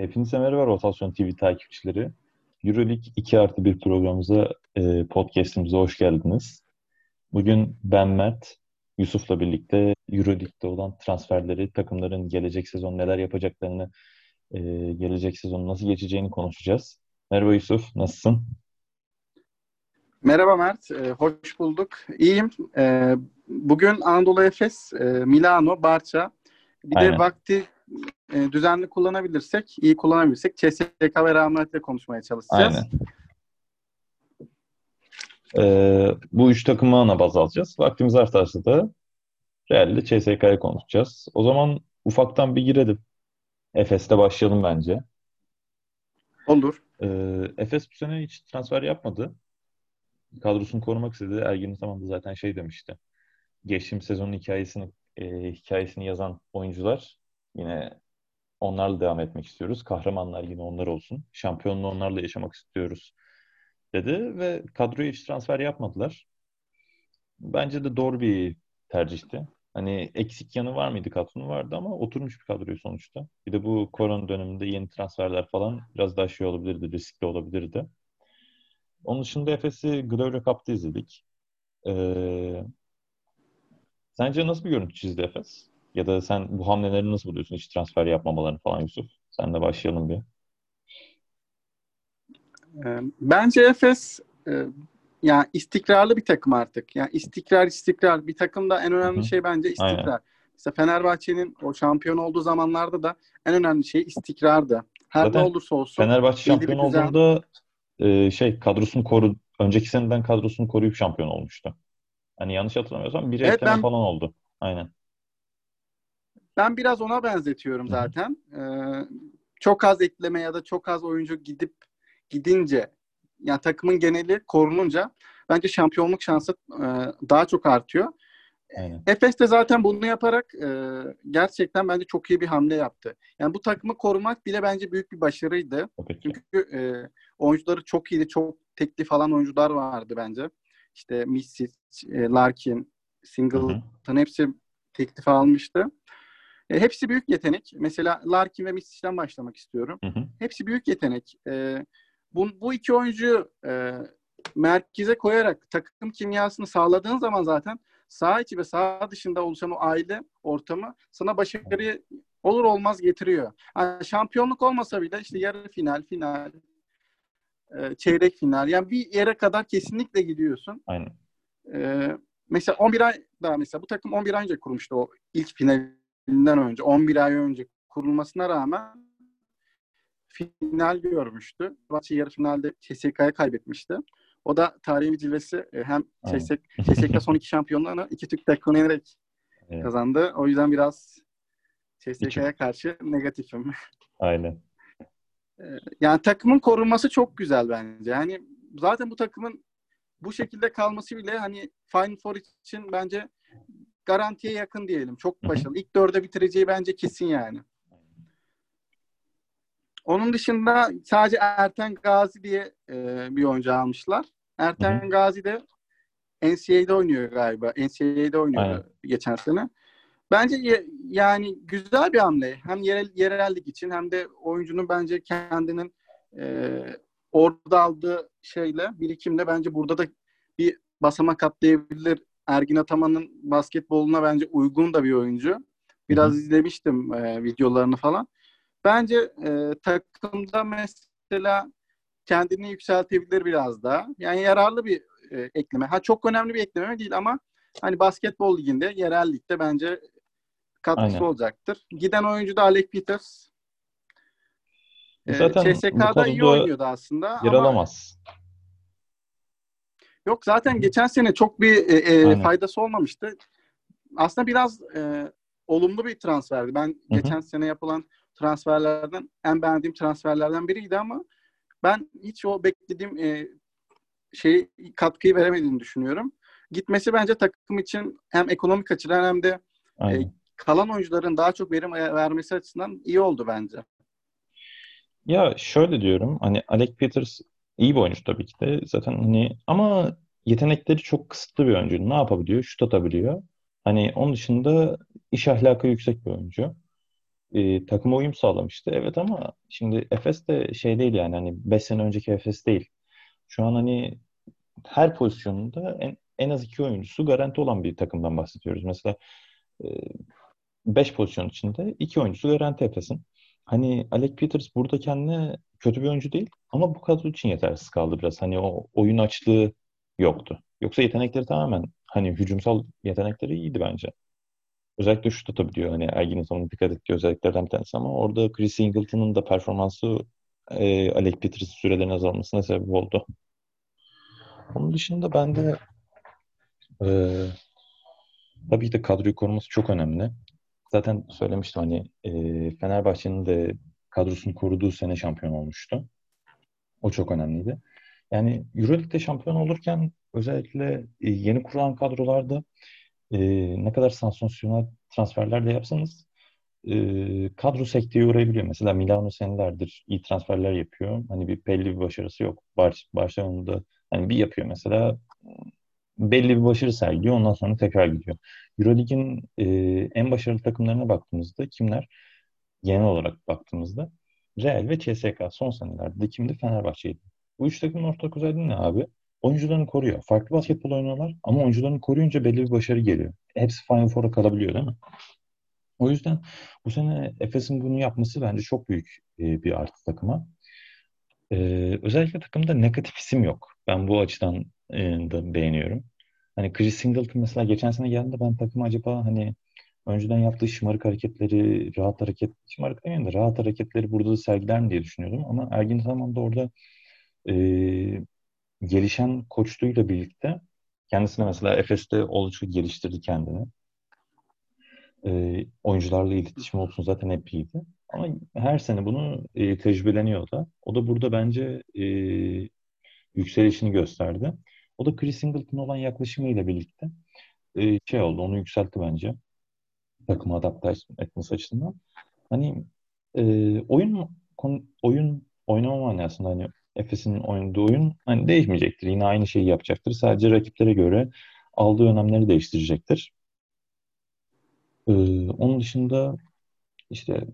Hepinize merhaba Rotasyon TV takipçileri. Euroleague 2 artı 1 programımıza, e, podcastimize hoş geldiniz. Bugün ben Mert, Yusuf'la birlikte Euroleague'de olan transferleri, takımların gelecek sezon neler yapacaklarını, e, gelecek sezon nasıl geçeceğini konuşacağız. Merhaba Yusuf, nasılsın? Merhaba Mert, e, hoş bulduk. İyiyim. E, bugün Anadolu Efes, e, Milano, Barça. Bir Aynen. de vakti e, düzenli kullanabilirsek, iyi kullanabilirsek CSK ve Rahmet'le konuşmaya çalışacağız. Aynen. Ee, bu üç takımı ana baz alacağız. Vaktimiz artarsa da Real'de CSK'yı konuşacağız. O zaman ufaktan bir girelim. Efes'te başlayalım bence. Olur. Ee, Efes bu sene hiç transfer yapmadı. Kadrosunu korumak istedi. Ergin zamanında zaten şey demişti. Geçtiğim sezonun hikayesini e, hikayesini yazan oyuncular yine onlarla devam etmek istiyoruz. Kahramanlar yine onlar olsun. Şampiyonluğu onlarla yaşamak istiyoruz dedi ve kadroya hiç transfer yapmadılar. Bence de doğru bir tercihti. Hani eksik yanı var mıydı kadronun vardı ama oturmuş bir kadroyu sonuçta. Bir de bu korona döneminde yeni transferler falan biraz daha şey olabilirdi, riskli olabilirdi. Onun dışında Efes'i Gloria Cup'ta izledik. Ee, sence nasıl bir görüntü çizdi Efes? Ya da sen bu hamleleri nasıl buluyorsun? Hiç transfer yapmamalarını falan Yusuf. Sen de başlayalım bir. Ee, bence Efes e, yani istikrarlı bir takım artık. Yani istikrar istikrar. Bir takımda en önemli Hı-hı. şey bence istikrar. Aynen. Mesela Fenerbahçe'nin o şampiyon olduğu zamanlarda da en önemli şey istikrardı. Her Zaten ne olursa olsun. Fenerbahçe şampiyon düzen... olduğunda e, şey kadrosunu koru önceki seneden kadrosunu koruyup şampiyon olmuştu. Hani yanlış hatırlamıyorsam bir evet, ekleme ben... falan oldu. Aynen. Ben biraz ona benzetiyorum zaten. Ee, çok az ekleme ya da çok az oyuncu gidip gidince yani takımın geneli korununca bence şampiyonluk şansı e, daha çok artıyor. Aynen. Efes de zaten bunu yaparak e, gerçekten bence çok iyi bir hamle yaptı. Yani bu takımı korumak bile bence büyük bir başarıydı. Okay. Çünkü e, oyuncuları çok iyiydi. Çok teklif alan oyuncular vardı bence. İşte Missic, e, Larkin, Singleton hepsi teklif almıştı. E, hepsi büyük yetenek. Mesela Larkin ve Missic'den başlamak istiyorum. Hı hı. Hepsi büyük yetenek. E, bu, bu iki oyuncuyu e, merkeze koyarak takım kimyasını sağladığın zaman zaten sağ içi ve sağ dışında oluşan o aile ortamı sana başarıyı olur olmaz getiriyor. Yani şampiyonluk olmasa bile işte yarı final, final, e, çeyrek final. Yani bir yere kadar kesinlikle gidiyorsun. Aynen. E, mesela 11 ay daha mesela bu takım 11 ay önce kurmuştu o ilk finalinden önce. 11 ay önce kurulmasına rağmen final görmüştü. Fenerbahçe yarı finalde CSK'ya kaybetmişti. O da tarihi bir cilvesi e, hem CSK, CSK son iki şampiyonluğunu iki Türk takımını yenerek evet. kazandı. O yüzden biraz CSK'ya karşı negatifim. Aynen. E, yani takımın korunması çok güzel bence. Yani zaten bu takımın bu şekilde kalması bile hani Final Four için bence garantiye yakın diyelim. Çok başarılı. İlk dörde bitireceği bence kesin yani. Onun dışında sadece Erten Gazi diye e, bir oyuncu almışlar. Erten Hı-hı. Gazi de NCAA'de oynuyor galiba. NCAA'de oynuyor Aynen. geçen sene. Bence ye, yani güzel bir hamle. Hem yerel, yerellik için hem de oyuncunun bence kendinin e, orada aldığı şeyle, birikimle bence burada da bir basamak atlayabilir. Ergin Ataman'ın basketboluna bence uygun da bir oyuncu. Biraz Hı-hı. izlemiştim e, videolarını falan. Bence e, takımda mesela kendini yükseltebilir biraz daha. Yani yararlı bir e, ekleme. Ha çok önemli bir ekleme değil ama hani basketbol liginde, yerel ligde bence katkısı Aynen. olacaktır. Giden oyuncu da Alec Peters. E, zaten CSK'da iyi oynuyordu aslında. Yer ama... alamaz. Yok zaten geçen sene çok bir e, e, faydası olmamıştı. Aslında biraz e, olumlu bir transferdi. Ben Hı-hı. geçen sene yapılan transferlerden en beğendiğim transferlerden biriydi ama ben hiç o beklediğim e, şey katkıyı veremediğini düşünüyorum. Gitmesi bence takım için hem ekonomik açıdan hem de e, kalan oyuncuların daha çok verim vermesi açısından iyi oldu bence. Ya şöyle diyorum hani Alec Peters iyi bir oyuncu tabii ki de zaten hani ama yetenekleri çok kısıtlı bir oyuncu. Ne yapabiliyor? Şut atabiliyor. Hani onun dışında iş ahlakı yüksek bir oyuncu. e, takıma uyum sağlamıştı. Evet ama şimdi Efes de şey değil yani hani 5 sene önceki Efes değil. Şu an hani her pozisyonunda en, en az iki oyuncusu garanti olan bir takımdan bahsediyoruz. Mesela 5 e, pozisyon içinde iki oyuncusu garanti Efes'in. Hani Alec Peters burada kendine kötü bir oyuncu değil ama bu kadro için yetersiz kaldı biraz. Hani o oyun açlığı yoktu. Yoksa yetenekleri tamamen hani hücumsal yetenekleri iyiydi bence. Özellikle şut atabiliyor. Hani Ergin'in sonuna dikkat ettiği özelliklerden bir tanesi ama orada Chris Singleton'ın da performansı e, Alec Peters sürelerin azalmasına sebep oldu. Onun dışında ben de e, tabii ki kadroyu koruması çok önemli. Zaten söylemiştim hani e, Fenerbahçe'nin de kadrosunu koruduğu sene şampiyon olmuştu. O çok önemliydi. Yani Euroleague'de şampiyon olurken özellikle e, yeni kurulan kadrolarda e, ne kadar sansasyonel transferler de yapsanız e, kadro sekteye uğrayabiliyor. Mesela Milano senelerdir iyi transferler yapıyor. Hani bir belli bir başarısı yok. Bar Barcelona'da hani bir yapıyor mesela belli bir başarı sergiliyor. Ondan sonra tekrar gidiyor. Euroleague'in e, en başarılı takımlarına baktığımızda kimler? Genel olarak baktığımızda Real ve CSK son senelerde de kimdi? Fenerbahçe'ydi. Bu üç takımın ortak özelliği ne abi? Oyuncularını koruyor. Farklı basketbol oynuyorlar ama oyuncularını koruyunca belli bir başarı geliyor. Hepsi Final Four'a kalabiliyor değil mi? O yüzden bu sene Efes'in bunu yapması bence çok büyük e, bir artı takıma. Ee, özellikle takımda negatif isim yok. Ben bu açıdan e, da beğeniyorum. Hani Chris Singleton mesela geçen sene geldiğinde ben takıma acaba hani önceden yaptığı şımarık hareketleri, rahat hareket, şımarık demeyeyim de rahat hareketleri burada da sergiler mi diye düşünüyordum. Ama Ergin Ataman da orada e, gelişen koçluğuyla birlikte kendisine mesela Efes'te oldukça geliştirdi kendini. E, oyuncularla iletişim olsun zaten hep iyiydi. Ama her sene bunu e, tecrübeleniyor da. O da burada bence e, yükselişini gösterdi. O da Chris Singleton olan yaklaşımıyla birlikte e, şey oldu, onu yükseltti bence. Takımı adapte etmesi açısından. Hani e, oyun oyun oynama manasında hani Efes'in oynadığı oyun hani değişmeyecektir. Yine aynı şeyi yapacaktır. Sadece rakiplere göre aldığı önemleri değiştirecektir. Ee, onun dışında işte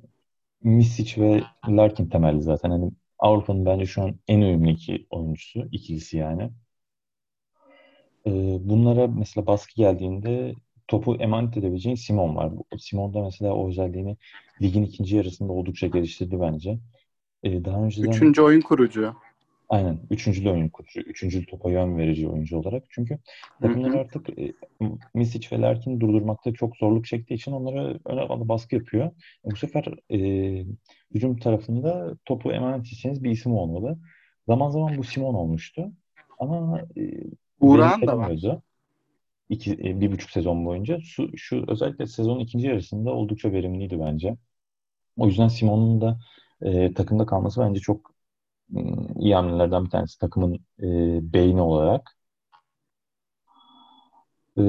Misic ve Larkin temelli zaten. Hani Avrupa'nın bence şu an en uyumlu iki oyuncusu, ikilisi yani. Ee, bunlara mesela baskı geldiğinde topu emanet edebileceğin Simon var. Simon da mesela o özelliğini ligin ikinci yarısında oldukça geliştirdi bence. Ee, daha önceden... Üçüncü oyun kurucu. Aynen. Üçüncülü oyun kurucu. Üçüncülü topa yön verici oyuncu olarak. Çünkü takımlar artık e, Misic ve Larkin durdurmakta çok zorluk çektiği için onlara ön alanda baskı yapıyor. E, bu sefer e, hücum tarafında topu emanet edeceğiniz bir isim olmalı. Zaman zaman bu Simon olmuştu. Ama e, Uğran da var. İki, e, bir buçuk sezon boyunca. Şu, şu özellikle sezonun ikinci yarısında oldukça verimliydi bence. O yüzden Simon'un da e, takımda kalması bence çok iyi hamlelerden bir tanesi takımın e, beyni olarak. E,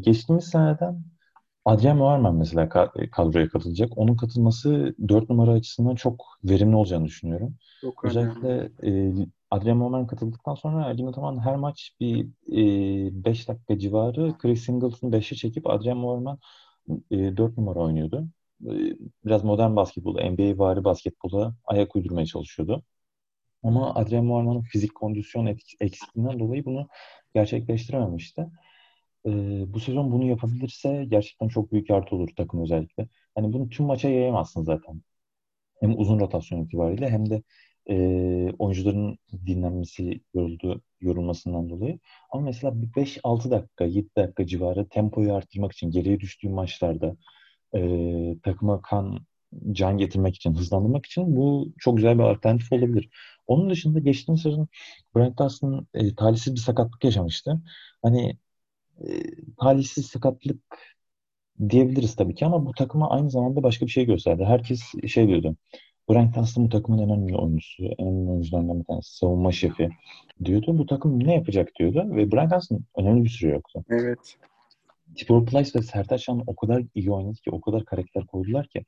geçtiğimiz seneden Adrian Muharman mesela kadroya katılacak. Onun katılması 4 numara açısından çok verimli olacağını düşünüyorum. Çok Özellikle e, Adrian Muharman katıldıktan sonra Ergin Ataman her maç bir 5 e, dakika civarı Chris Singleton'u 5'e çekip Adrian Muharman e, 4 numara oynuyordu. E, biraz modern basketbolu, NBA vari basketbola ayak uydurmaya çalışıyordu. Ama Adrian Muarman'ın fizik kondisyon eksikliğinden dolayı bunu gerçekleştirememişti. Ee, bu sezon bunu yapabilirse gerçekten çok büyük artı olur takım özellikle. Hani bunu tüm maça yayamazsın zaten. Hem uzun rotasyon itibariyle hem de e, oyuncuların dinlenmesi, yoruldu, yorulmasından dolayı. Ama mesela 5-6 dakika, 7 dakika civarı tempoyu arttırmak için geriye düştüğü maçlarda e, takıma kan can getirmek için, hızlandırmak için bu çok güzel bir alternatif olabilir. Onun dışında geçtiğimiz sezon Brent Dawson e, talihsiz bir sakatlık yaşamıştı. Hani e, talihsiz sakatlık diyebiliriz tabii ki ama bu takıma aynı zamanda başka bir şey gösterdi. Herkes şey diyordu. Brent Dawson bu takımın en önemli oyuncusu, en önemli oyuncularından bir tanesi, savunma şefi diyordu. Bu takım ne yapacak diyordu ve Brent Dawson önemli bir süre yoktu. Evet. Tibor Plyce ve Sertaç Şan o kadar iyi oynadı ki, o kadar karakter koydular ki.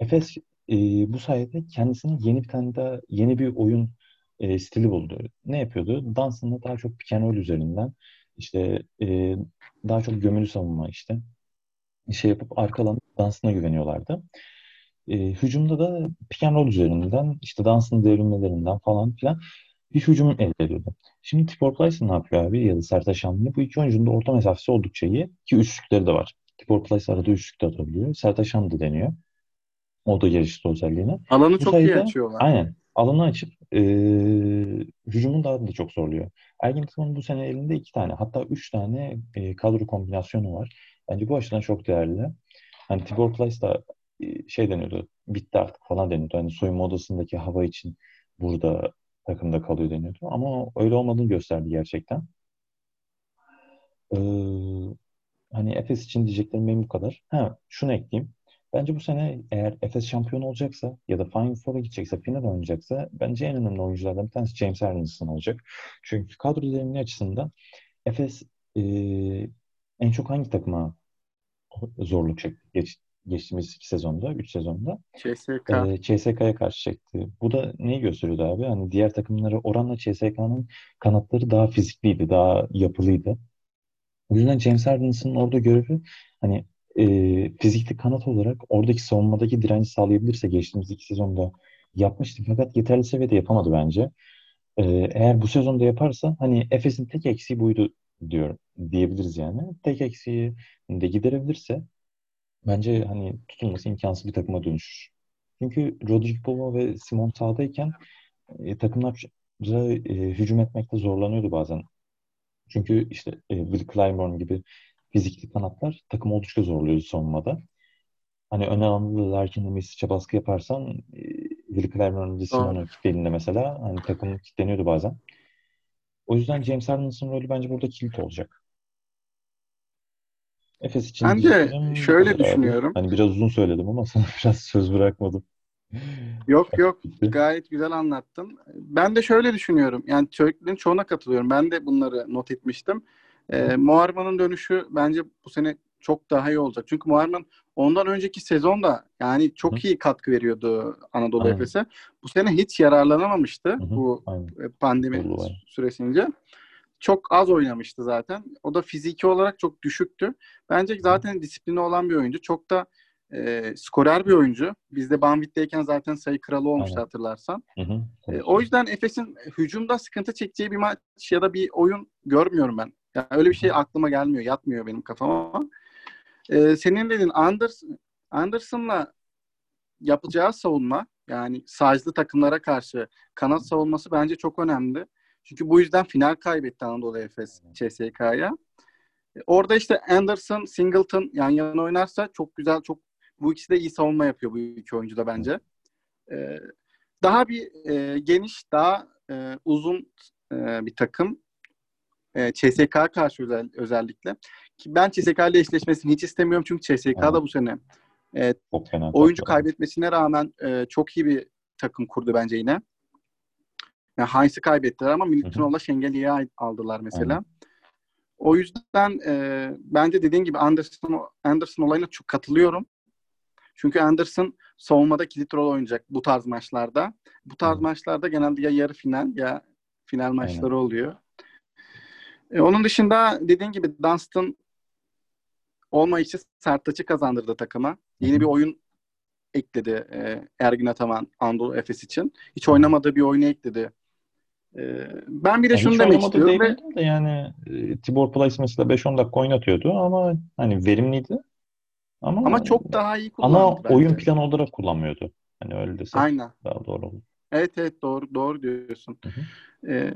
Efes e, bu sayede kendisine yeni bir tane daha yeni bir oyun e, stili buldu. Ne yapıyordu? Dansında daha çok pick üzerinden işte e, daha çok gömülü savunma işte şey yapıp arkalanıp dansına güveniyorlardı. E, hücumda da pick and roll üzerinden işte dansın devrilmelerinden falan filan bir hücum elde ediyordu. Şimdi Tibor Plyce ne yapıyor abi ya da Sertaç Şanlı? Bu iki oyuncunun da orta mesafesi oldukça iyi ki üçlükleri de var. Tibor Plyce arada üçlük de atabiliyor. Sertaç Şanlı da deniyor. O da gelişti özelliğini. Alanı Bu çok sayede, iyi açıyorlar. Aynen. Alanı açıp e, hücumun daha da çok zorluyor. Ergin Ataman'ın bu sene elinde iki tane hatta üç tane e, kadro kombinasyonu var. Bence bu açıdan çok değerli. Hani Tibor Plyce da şey deniyordu, bitti artık falan deniyordu. Hani soyunma odasındaki hava için burada takımda kalıyor deniyordu. Ama öyle olmadığını gösterdi gerçekten. Ee, hani Efes için diyeceklerim benim bu kadar. Ha, şunu ekleyeyim. Bence bu sene eğer Efes şampiyon olacaksa ya da Final Four'a gidecekse, final oynayacaksa bence en önemli oyunculardan bir tanesi James Hardenson olacak. Çünkü kadro derinliği açısından Efes e, en çok hangi takıma zorluk çekti geç, geçtiğimiz iki sezonda, üç sezonda? CSK. E, CSK'ya karşı çekti. Bu da neyi gösteriyordu abi? Hani diğer takımları oranla CSK'nın kanatları daha fizikliydi, daha yapılıydı. O yüzden James Harden'sın orada görevi hani e, fizikli kanat olarak oradaki savunmadaki direnci sağlayabilirse geçtiğimiz iki sezonda yapmıştı. Fakat yeterli seviyede yapamadı bence. E, eğer bu sezonda yaparsa hani Efes'in tek eksiği buydu diyorum diyebiliriz yani. Tek eksiği de giderebilirse bence hani tutulması imkansız bir takıma dönüşür. Çünkü Rodrigo Polo ve Simon sahadayken e, takımlar e, hücum etmekte zorlanıyordu bazen. Çünkü işte e, Will Clyburn gibi fizikli kanatlar takım oldukça zorluyor savunmada. Hani öne alındı Larkin'le Misic'e baskı yaparsan e, Will Clyburn Simon'un kitlediğinde mesela hani takım kitleniyordu bazen. O yüzden James Harden'ın rolü bence burada kilit olacak. Efes için ben de şöyle düşünüyorum. Abi. Hani biraz uzun söyledim ama sana biraz söz bırakmadım. Yok yok gayet güzel anlattın. Ben de şöyle düşünüyorum. Yani söylediklerin çoğuna katılıyorum. Ben de bunları not etmiştim. E, Muharman'ın dönüşü bence bu sene çok daha iyi olacak. Çünkü Muharman ondan önceki sezonda yani çok Hı. iyi katkı veriyordu Anadolu Efes'e. Bu sene hiç yararlanamamıştı Hı. bu Aynen. Pandemi Doğru. süresince. Çok az oynamıştı zaten. O da fiziki olarak çok düşüktü. Bence zaten disiplini olan bir oyuncu. Çok da e, skorer bir oyuncu. Bizde Banvit'teyken zaten sayı kralı olmuştu Aynen. hatırlarsan. Hı hı. E, o yüzden Efes'in hücumda sıkıntı çekeceği bir maç ya da bir oyun görmüyorum ben. Yani öyle bir şey aklıma gelmiyor, yatmıyor benim kafama. Ee, senin dediğin Anderson, Anderson'la yapacağı savunma yani size'lı takımlara karşı kanat savunması bence çok önemli. Çünkü bu yüzden final kaybetti Anadolu Efes CSK'ya. Ee, orada işte Anderson, Singleton yan yana oynarsa çok güzel, çok bu ikisi de iyi savunma yapıyor bu iki oyuncu da bence. Ee, daha bir e, geniş, daha e, uzun e, bir takım e, CSK karşı özel, özellikle. Ki ben CSK ile eşleşmesini hiç istemiyorum çünkü CSK da bu sene e, oyuncu kaybetmesine rağmen e, çok iyi bir takım kurdu bence yine. Yani Heinz'i kaybettiler ama Milutinov'la Şengeli'yi aldılar mesela. Hı. O yüzden e, bence dediğin gibi Anderson Anderson olayına çok katılıyorum. Çünkü Anderson savunmada kilit rol oynayacak bu tarz maçlarda. Bu tarz Hı. maçlarda genelde ya yarı final ya final maçları Aynen. oluyor. E, onun dışında dediğin gibi Dunstan olmayışı Sertaç'ı kazandırdı takıma. Yeni bir oyun ekledi e, Ergin Ataman Anadolu Efes için. Hiç oynamadığı bir oyunu ekledi. E, ben bir de yani şunu demek istiyorum. Ve... De yani e, Tibor Plyce mesela 5-10 dakika oynatıyordu ama hani verimliydi. Ama, ama çok daha iyi kullandı. Ama bence. oyun planı olarak kullanmıyordu. Hani öyle desek Aynen. daha doğru olur. Evet evet doğru doğru diyorsun. Hı hı. Ee,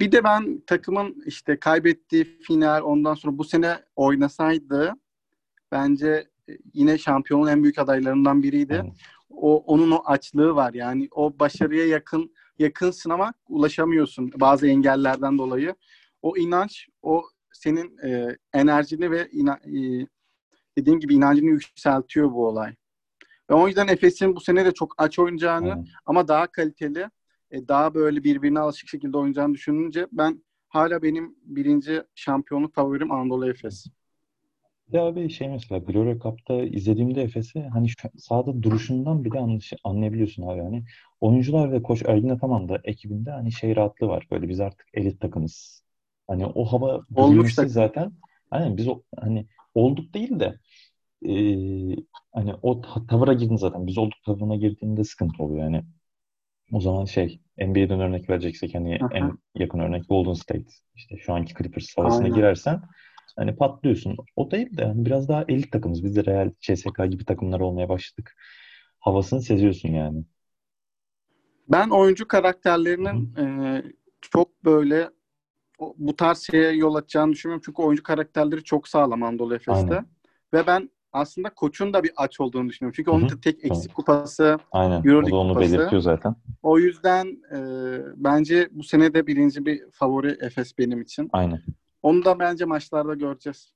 bir de ben takımın işte kaybettiği final ondan sonra bu sene oynasaydı bence e, yine şampiyonun en büyük adaylarından biriydi. O onun o açlığı var. Yani o başarıya yakın yakınsın ama ulaşamıyorsun bazı engellerden dolayı. O inanç, o senin e, enerjini ve ina, e, dediğim gibi inancını yükseltiyor bu olay. Ve o yüzden Efes'in bu sene de çok aç oynayacağını hmm. ama daha kaliteli e, daha böyle birbirine alışık şekilde oynayacağını düşününce ben hala benim birinci şampiyonluk favorim Anadolu Efes. Ya abi şey mesela Gloria Cup'ta izlediğimde Efes'i hani şu, sahada duruşundan bile anlaş, anlayabiliyorsun abi. Hani oyuncular ve koç Ergin Ataman da ekibinde hani şey rahatlığı var. Böyle biz artık elit takımız. Hani o hava olmuş zaten. Hani biz o, hani olduk değil de e, hani o tavıra girdin zaten. Biz olduk tavırına girdiğinde sıkıntı oluyor yani. O zaman şey NBA'den örnek vereceksek hani Aha. en yakın örnek Golden State. İşte şu anki Clippers havasına Aynen. girersen hani patlıyorsun. O değil de yani biraz daha elit takımız. Biz de Real, CSK gibi takımlar olmaya başladık. Havasını seziyorsun yani. Ben oyuncu karakterlerinin e, çok böyle bu tarz şeye yol açacağını düşünmüyorum. Çünkü oyuncu karakterleri çok sağlam Anadolu Efes'te. Aynen. Ve ben aslında koçun da bir aç olduğunu düşünüyorum. Çünkü onun da tek eksik kupası Aynen. Euroleague onu kupası. belirtiyor zaten. O yüzden e, bence bu sene de birinci bir favori Efes benim için. Aynen. Onu da bence maçlarda göreceğiz.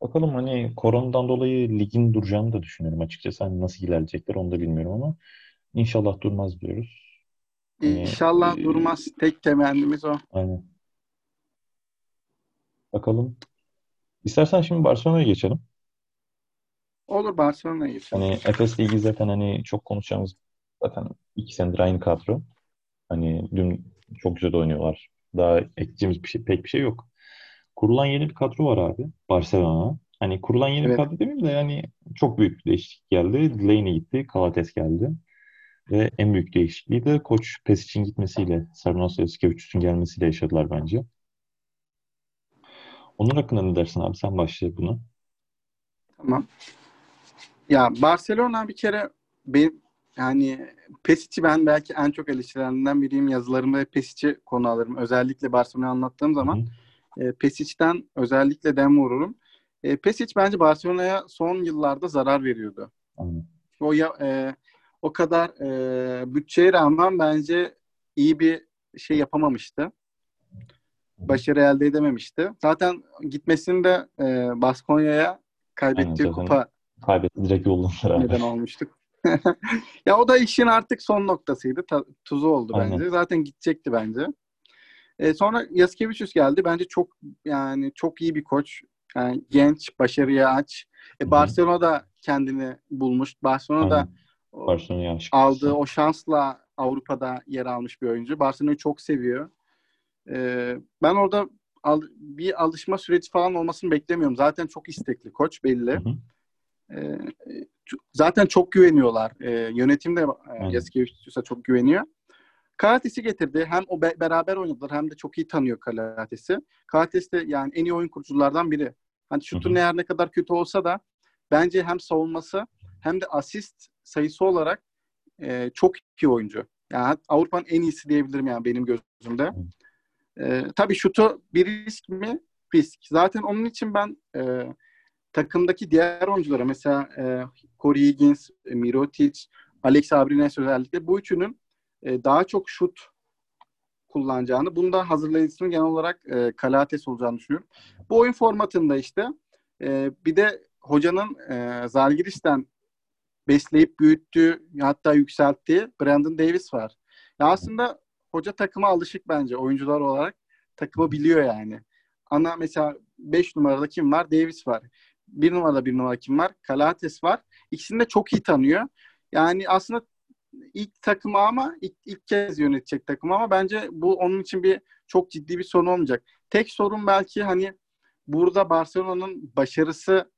Bakalım hani koronadan dolayı ligin duracağını da düşünüyorum açıkçası. Hani nasıl ilerleyecekler onu da bilmiyorum ama inşallah durmaz diyoruz. İnşallah ee, durmaz. Tek temennimiz o. Aynen. Bakalım. İstersen şimdi Barcelona'ya geçelim. Olur Barcelona'ya geçelim. Hani Efes Ligi zaten hani çok konuşacağımız zaten iki senedir aynı kadro. Hani dün çok güzel oynuyorlar. Daha ekleyeceğimiz bir şey, pek bir şey yok. Kurulan yeni bir kadro var abi. Barcelona. Hani kurulan yeni evet. bir kadro demeyeyim de yani çok büyük bir değişiklik geldi. Delaney gitti. Kalates geldi. Ve en büyük değişikliği de koç Pesic'in gitmesiyle, Sarnos Yaskevicius'un gelmesiyle yaşadılar bence. Onun hakkında ne dersin abi? Sen başla bunu. Tamam. Ya Barcelona bir kere benim yani Pesic'i ben belki en çok eleştirilenlerden biriyim. Yazılarımda Pesic'i konu alırım. Özellikle Barcelona'yı anlattığım zaman e, Pesic'ten özellikle dem vururum. E, Pesic bence Barcelona'ya son yıllarda zarar veriyordu. Hı. O ya, e, o kadar e, bütçeye rağmen bence iyi bir şey yapamamıştı. Başarı elde edememişti. Zaten gitmesinde e, Baskonya'ya kaybettiği Aynen, kupa kaybetti direkt yolladılar Neden olmuştuk. ya o da işin artık son noktasıydı. Ta, tuzu oldu Aynen. bence. Zaten gidecekti bence. E, sonra Yaskevicius geldi. Bence çok yani çok iyi bir koç. Yani genç, başarıya aç. E, Barcelona da kendini bulmuş. Barcelona da Barcelona'ya aldığı o şansla Avrupa'da yer almış bir oyuncu. Barcelona'yı çok seviyor. Ee, ben orada al, bir alışma süreci falan olmasını beklemiyorum. Zaten çok istekli koç belli. Ee, zaten çok güveniyorlar. Ee, yönetim de e, Yaskevicius'a çok güveniyor. Kalates'i getirdi. Hem o be- beraber oynadılar hem de çok iyi tanıyor Kalates'i. Kalates de yani en iyi oyun kuruculardan biri. Hani şutu ne her ne kadar kötü olsa da bence hem savunması hem de asist sayısı olarak e, çok iyi oyuncu. Yani Avrupa'nın en iyisi diyebilirim yani benim gözümde. E, tabii şutu bir risk mi? Risk. Zaten onun için ben e, takımdaki diğer oyunculara mesela e, Corey Higgins, Mirotic, Alex Abrines özellikle bu üçünün e, daha çok şut kullanacağını, bunda hazırlayıcısının genel olarak e, Kalates olacağını düşünüyorum. Bu oyun formatında işte e, bir de hocanın e, Zalgiris'ten besleyip büyüttüğü hatta yükselttiği Brandon Davis var. Ya aslında hoca takıma alışık bence oyuncular olarak. Takımı biliyor yani. Ana mesela 5 numarada kim var? Davis var. 1 numarada 1 numara kim var? Kalates var. İkisini de çok iyi tanıyor. Yani aslında ilk takımı ama ilk, ilk kez yönetecek takım ama bence bu onun için bir çok ciddi bir sorun olmayacak. Tek sorun belki hani burada Barcelona'nın başarısı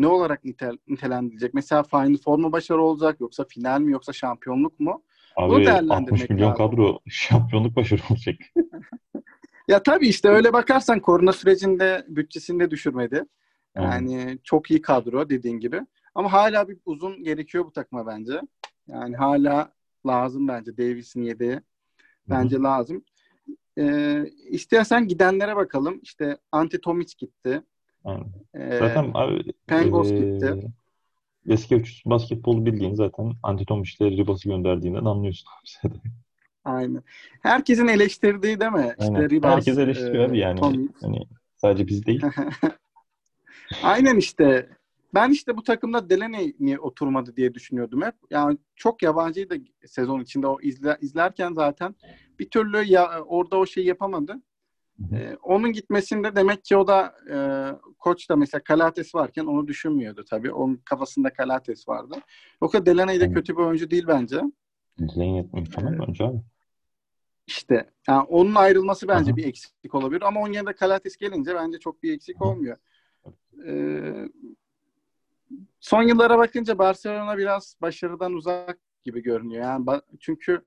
ne olarak nitel, nitelendirilecek? Mesela Final Four mu başarı olacak yoksa final mi yoksa şampiyonluk mu? Abi Bunu değerlendirmek 60 milyon lazım. kadro şampiyonluk başarı olacak. ya tabii işte öyle bakarsan korona sürecinde bütçesini de düşürmedi. Yani hmm. çok iyi kadro dediğin gibi. Ama hala bir uzun gerekiyor bu takıma bence. Yani hala lazım bence Davis'in yedeği. Bence hmm. lazım. Ee, istersen gidenlere bakalım. İşte Ante Tomic gitti. Ee, zaten abi Pengos e, gitti. Eski basketbol bildiğin zaten Antetomiç'le Ribas'ı gönderdiğinden anlıyorsun abi Aynen. Herkesin eleştirdiği değil mi? Aynen. İşte Ribas, Herkes eleştiriyor e, abi yani. Hani sadece biz değil. Aynen işte. Ben işte bu takımda Delaney niye oturmadı diye düşünüyordum hep. Yani çok yabancıydı sezon içinde o izle, izlerken zaten bir türlü ya, orada o şeyi yapamadı. Ee, onun gitmesinde demek ki o da e, koç da mesela Kalates varken onu düşünmüyordu tabii. Onun kafasında Kalates vardı. Yoksa Delaney de kötü bir oyuncu değil bence. Delaney bir oyuncu abi. İşte yani onun ayrılması bence Aha. bir eksik olabilir ama onun yerine Kalates gelince bence çok bir eksik olmuyor. Ee, son yıllara bakınca Barcelona biraz başarıdan uzak gibi görünüyor. Yani çünkü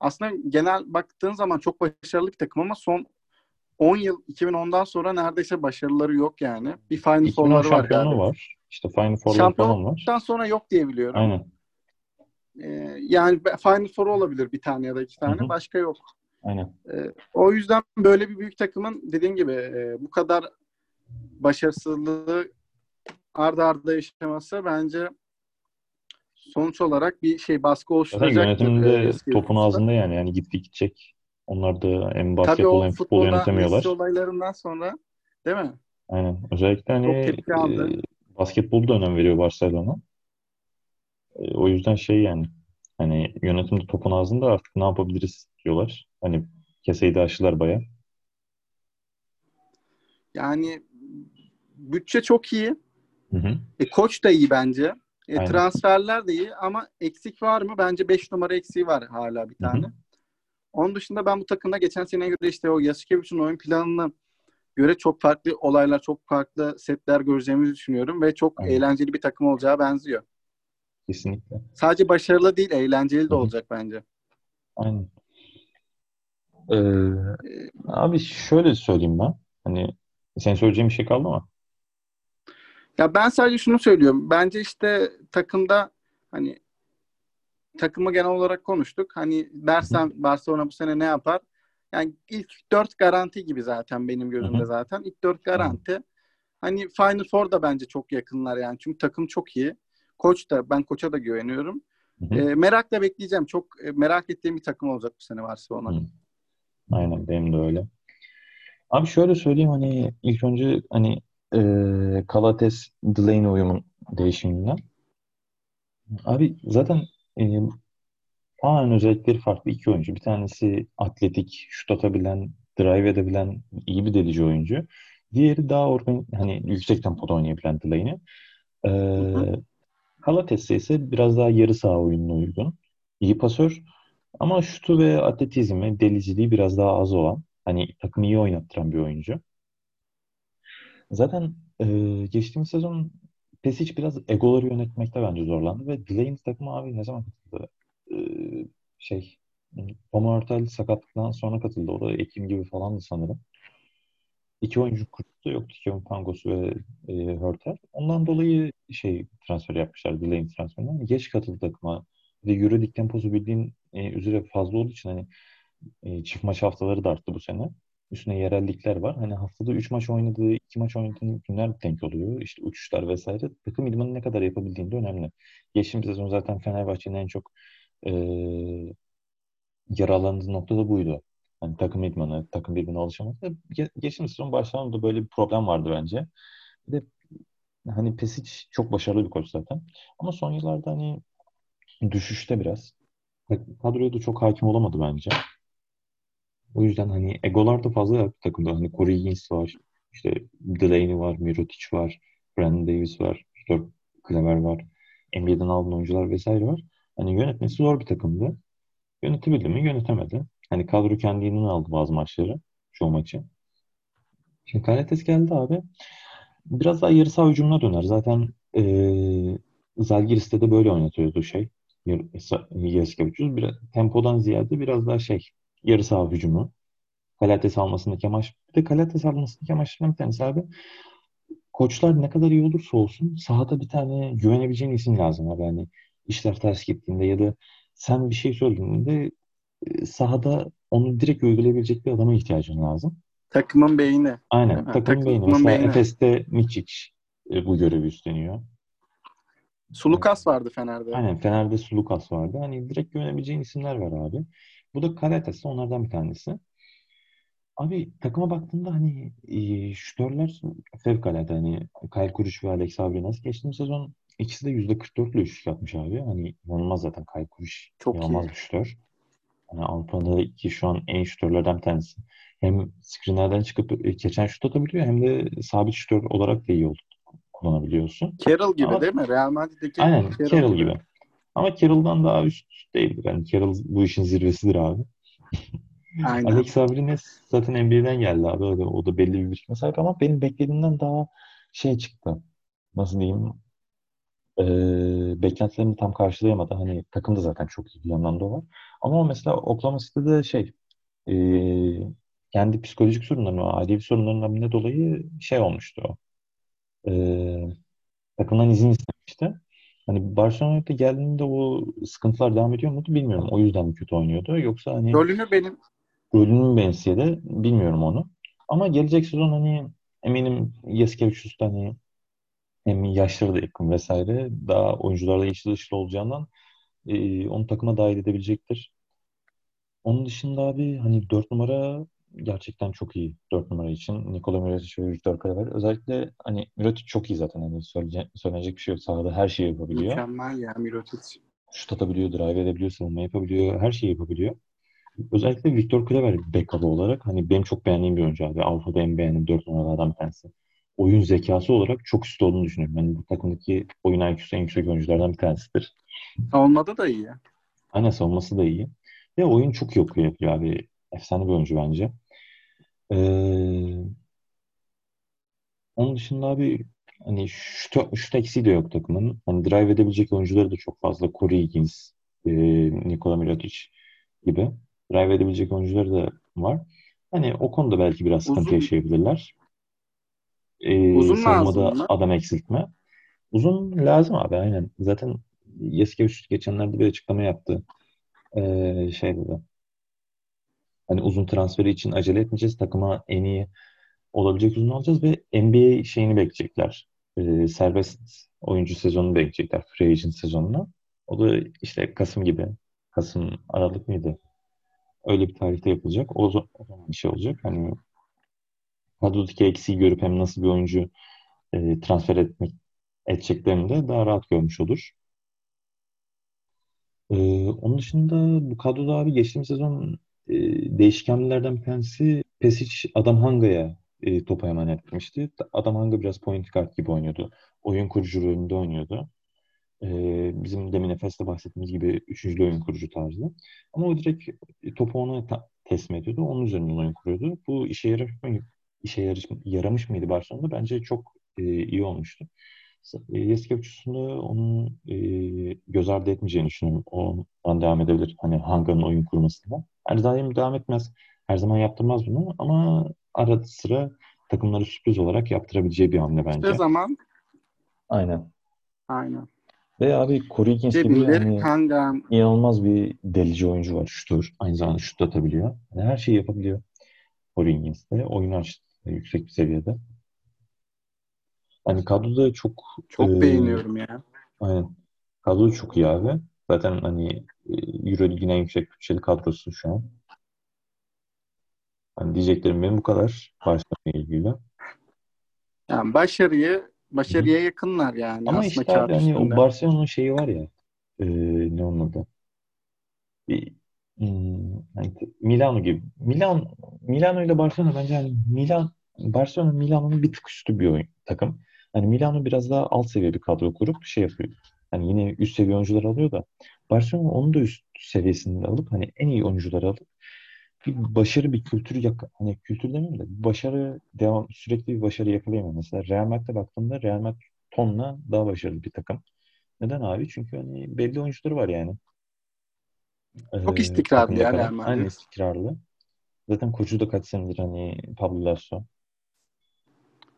aslında genel baktığın zaman çok başarılı bir takım ama son 10 yıl 2010'dan sonra neredeyse başarıları yok yani. Bir Final Four'ları var galiba. var. İşte Final Four'lar falan var. Sonra yok diye biliyorum. Aynen. Ee, yani Final Four olabilir bir tane ya da iki tane. Hı-hı. Başka yok. Aynen. Ee, o yüzden böyle bir büyük takımın dediğim gibi e, bu kadar başarısızlığı arda arda yaşaması bence sonuç olarak bir şey baskı oluşturacak. Yönetimde e, topun ağzında yani yani gitti gidecek. Onlar da hem basketbol hem futbol yönetemiyorlar. Tabii olaylarından sonra değil mi? Aynen. Özellikle hani e, basketbolu da önem veriyor Barcelona. E, o yüzden şey yani hani yönetimde topun ağzında artık ne yapabiliriz diyorlar. Hani keseyi de aşılar baya. Yani bütçe çok iyi. Hı hı. E, koç da iyi bence. E, transferler de iyi ama eksik var mı? Bence 5 numara eksiği var hala bir tane. Hı hı. Onun dışında ben bu takımda geçen sene göre işte o Yasikevici'nin oyun planına göre çok farklı olaylar, çok farklı setler göreceğimizi düşünüyorum ve çok Aynen. eğlenceli bir takım olacağı benziyor. Kesinlikle. Sadece başarılı değil, eğlenceli de olacak bence. Aynen. Ee, ee, abi şöyle söyleyeyim ben. Hani sen söyleyeceğim bir şey kaldı mı? Ya ben sadece şunu söylüyorum. Bence işte takımda hani takımı genel olarak konuştuk. Hani dersen Barcelona bu sene ne yapar? Yani ilk dört garanti gibi zaten benim gözümde zaten. İlk dört garanti. Hani Final Four da bence çok yakınlar yani. Çünkü takım çok iyi. Koç da ben koça da güveniyorum. E, merakla bekleyeceğim. Çok e, merak ettiğim bir takım olacak bu sene Barcelona. Aynen benim de öyle. Abi şöyle söyleyeyim hani ilk önce hani e, Kalates Delaney uyumun değişiminden. Abi zaten e, tamamen özellikleri farklı iki oyuncu. Bir tanesi atletik, şut atabilen, drive edebilen iyi bir delici oyuncu. Diğeri daha organ, hani yüksek tempoda oynayabilen Delaney. Ee, Kalates ise biraz daha yarı saha oyununa uygun. İyi pasör ama şutu ve atletizmi, deliciliği biraz daha az olan, hani takımı iyi oynattıran bir oyuncu. Zaten e, geçtiğimiz sezon Pesic biraz egoları yönetmekte bence zorlandı ve Delaney takımı abi ne zaman katıldı? Ee, şey Hurtel sakatlıktan sonra katıldı. O da Ekim gibi falandı sanırım. İki oyuncu kurtu yoktu. Kevin Pangos ve e, Hurtel. Ondan dolayı şey transfer yapmışlar. Delaney transferinden. Geç katıldı takıma. Bir de Euroleague temposu bildiğin e, üzere fazla olduğu için hani e, çift maç haftaları da arttı bu sene. Üstüne yerellikler var. Hani haftada 3 maç oynadığı, 2 maç oynadığı günler denk oluyor. İşte uçuşlar vesaire. Takım idmanı ne kadar yapabildiğin de önemli. Geçtiğimiz sezon zaten Fenerbahçe'nin en çok e, yaralandığı nokta da buydu. Hani takım idmanı, takım birbirine alışamadı. Ge- geçtiğimiz sezon başlarında böyle bir problem vardı bence. Bir de hani Pesic çok başarılı bir koç zaten. Ama son yıllarda hani düşüşte biraz. Kadroya da çok hakim olamadı bence. O yüzden hani egolar da fazla yaptı takımda. Hani Corey Higgins var, işte Delaney var, Mirotic var, Brandon Davis var, Victor Kleber var, NBA'den alınan oyuncular vesaire var. Hani yönetmesi zor bir takımdı. Yönetebildi mi? Yönetemedi. Hani kadro kendinden aldı bazı maçları. Çoğu maçı. Şimdi Kaletes geldi abi. Biraz daha yarı saha hücumuna döner. Zaten ee, Zalgiris'te de böyle oynatıyordu şey. Yaskevicius. Biraz, tempodan ziyade biraz daha şey yarı saha hücumu. Kalates almasındaki amaç. Bir de Kalates almasındaki amaçlarından bir tanesi abi. Koçlar ne kadar iyi olursa olsun sahada bir tane güvenebileceğin isim lazım abi. Yani işler ters gittiğinde ya da sen bir şey söylediğinde e, sahada onu direkt uygulayabilecek bir adama ihtiyacın lazım. Takımın beyni. Aynen. Takımın, takımın beyni. Mesela beyni. Efes'te Miçic e, bu görevi üstleniyor. Sulukas vardı Fener'de. Aynen. Fener'de Sulukas vardı. Hani direkt güvenebileceğin isimler var abi. Bu da Karates onlardan bir tanesi. Abi takıma baktığında hani e, şütörler fevkalade hani Kyle Kuruç ve Alex Abrinas geçtiğimiz sezon ikisi de %44 ile üçlük yapmış abi. Hani inanılmaz zaten Kyle Kuruç. Çok inanılmaz iyi. bir şütör. Hani Avrupa'daki şu an en şütörlerden bir tanesi. Hem screenlerden çıkıp e, geçen şut atabiliyor hem de sabit şütör olarak da iyi oldu kullanabiliyorsun. Carroll gibi Ama, değil mi? Real Madrid'deki aynen, Carroll, Carroll gibi. gibi. Ama Carroll'dan daha üst değildir. Yani Carroll bu işin zirvesidir abi. Aynen. Alex Abrines zaten NBA'den geldi abi. Da, o da belli bir birikime sahip ama benim beklediğimden daha şey çıktı. Nasıl diyeyim? e, beklentilerimi tam karşılayamadı. Hani takımda zaten çok iyi bir yandan da var. Ama mesela Oklahoma City'de şey e, kendi psikolojik sorunlarından, ailevi sorunlarından ne dolayı şey olmuştu o. E, takımdan izin istemişti. Hani Barcelona'ya geldiğinde o sıkıntılar devam ediyor muydu bilmiyorum. O yüzden mi kötü oynuyordu? Yoksa hani rolünü benim rolünü bensiye de bilmiyorum onu. Ama gelecek sezon hani eminim Yasikevicius hani hem yaşları da yakın vesaire daha oyuncularla içli dışlı olacağından e, onu takıma dahil edebilecektir. Onun dışında abi hani 4 numara gerçekten çok iyi 4 numara için. Nikola Mirotic ve Victor Kraver. Özellikle hani Mirotic çok iyi zaten. Hani söyleyecek, söylenecek bir şey yok. Sahada her şeyi yapabiliyor. Mükemmel ya Mirotic. Şut atabiliyor, drive edebiliyor, savunma yapabiliyor. Her şeyi yapabiliyor. Özellikle Victor Kraver backup olarak hani benim çok beğendiğim bir oyuncu abi. Avrupa'da en beğendiğim 4 numaralardan bir tanesi. Oyun zekası olarak çok üstü olduğunu düşünüyorum. Yani bu takımdaki oyun IQ'su en yüksek oyunculardan bir tanesidir. Savunmada da iyi. Aynen savunması da iyi. Ve oyun çok iyi okuyor yapıyor abi. Efsane bir oyuncu bence. Ee, onun dışında abi hani şut, şut eksiği de yok takımın. Hani drive edebilecek oyuncuları da çok fazla. Corey Higgins, e, Nikola Mirotic gibi. Drive edebilecek oyuncuları da var. Hani o konuda belki biraz sıkıntı Uzun. yaşayabilirler. Ee, Uzun savunmada lazım mı? adam eksiltme. Uzun lazım abi aynen. Zaten Yasikevicius geçenlerde bir açıklama yaptı. Ee, şey dedi. Hani uzun transferi için acele etmeyeceğiz. Takıma en iyi olabilecek uzun alacağız ve NBA şeyini bekleyecekler. Ee, serbest oyuncu sezonunu bekleyecekler. Free agent sezonunu. O da işte Kasım gibi. Kasım, Aralık mıydı? Öyle bir tarihte yapılacak. O, za- o zaman bir şey olacak. Hani kadrodaki eksiği görüp hem nasıl bir oyuncu e, transfer etmek edeceklerini de daha rahat görmüş olur. Ee, onun dışında bu kadroda abi geçtiğimiz sezon e, değişkenlerden tanesi Pesic Adam Hanga'ya e, topu emanet etmişti. Adam Hanga biraz point guard gibi oynuyordu. Oyun kurucu rolünde oynuyordu. Ee, bizim demin Efes'te bahsettiğimiz gibi üçüncü oyun kurucu tarzı. Ama o direkt topu ona ta- teslim ediyordu. Onun üzerinden oyun kuruyordu. Bu işe yaramış mı, işe yarış, yaramış mıydı Barcelona'da? Bence çok e, iyi olmuştu. E, Yasikevicius'un da onun e, göz ardı etmeyeceğini düşünüyorum. Ondan devam edebilir. Hani Hanga'nın oyun kurmasında. Her zaman devam etmez. Her zaman yaptırmaz bunu ama arada sıra takımları sürpriz olarak yaptırabileceği bir hamle bence. Ne zaman? Aynen. Aynen. Ve abi Corey Higgins gibi hani Kangan. inanılmaz bir delici oyuncu var. Şutör. Aynı zamanda şut atabiliyor. Yani her şeyi yapabiliyor. Corey Higgins de. Oyun açtı yüksek bir seviyede. Hani kadroda çok Çok e, beğeniyorum ya. Aynen. Kadro çok iyi abi. Zaten hani e, Euroleague'in en yüksek bütçeli kadrosu şu an. Hani diyeceklerim benim bu kadar Barcelona ilgili. Yani başarıyı başarıya yakınlar yani Ama işte abi hani o. Barcelona'nın şeyi var ya e, ne onun adı? Bir, hmm, hani Milano gibi. Milan Milano ile Barcelona bence hani Milan Barcelona Milano'nun bir tık üstü bir oyun takım. Hani Milano biraz daha alt seviye bir kadro kurup şey yapıyor. Hani yine üst seviye oyuncular alıyor da Barcelona onu da üst seviyesinde alıp hani en iyi oyuncuları alıp bir başarı bir kültür yak hani kültür demeyeyim de bir başarı devam sürekli bir başarı yakalayamıyor. Mesela Real Madrid'e baktığımda Real Madrid tonla daha başarılı bir takım. Neden abi? Çünkü hani belli oyuncuları var yani. Çok Ee, istikrarlı ya. Real Madrid. Aynı istikrarlı. Zaten koçu da kaç senedir hani Pablo Lasso.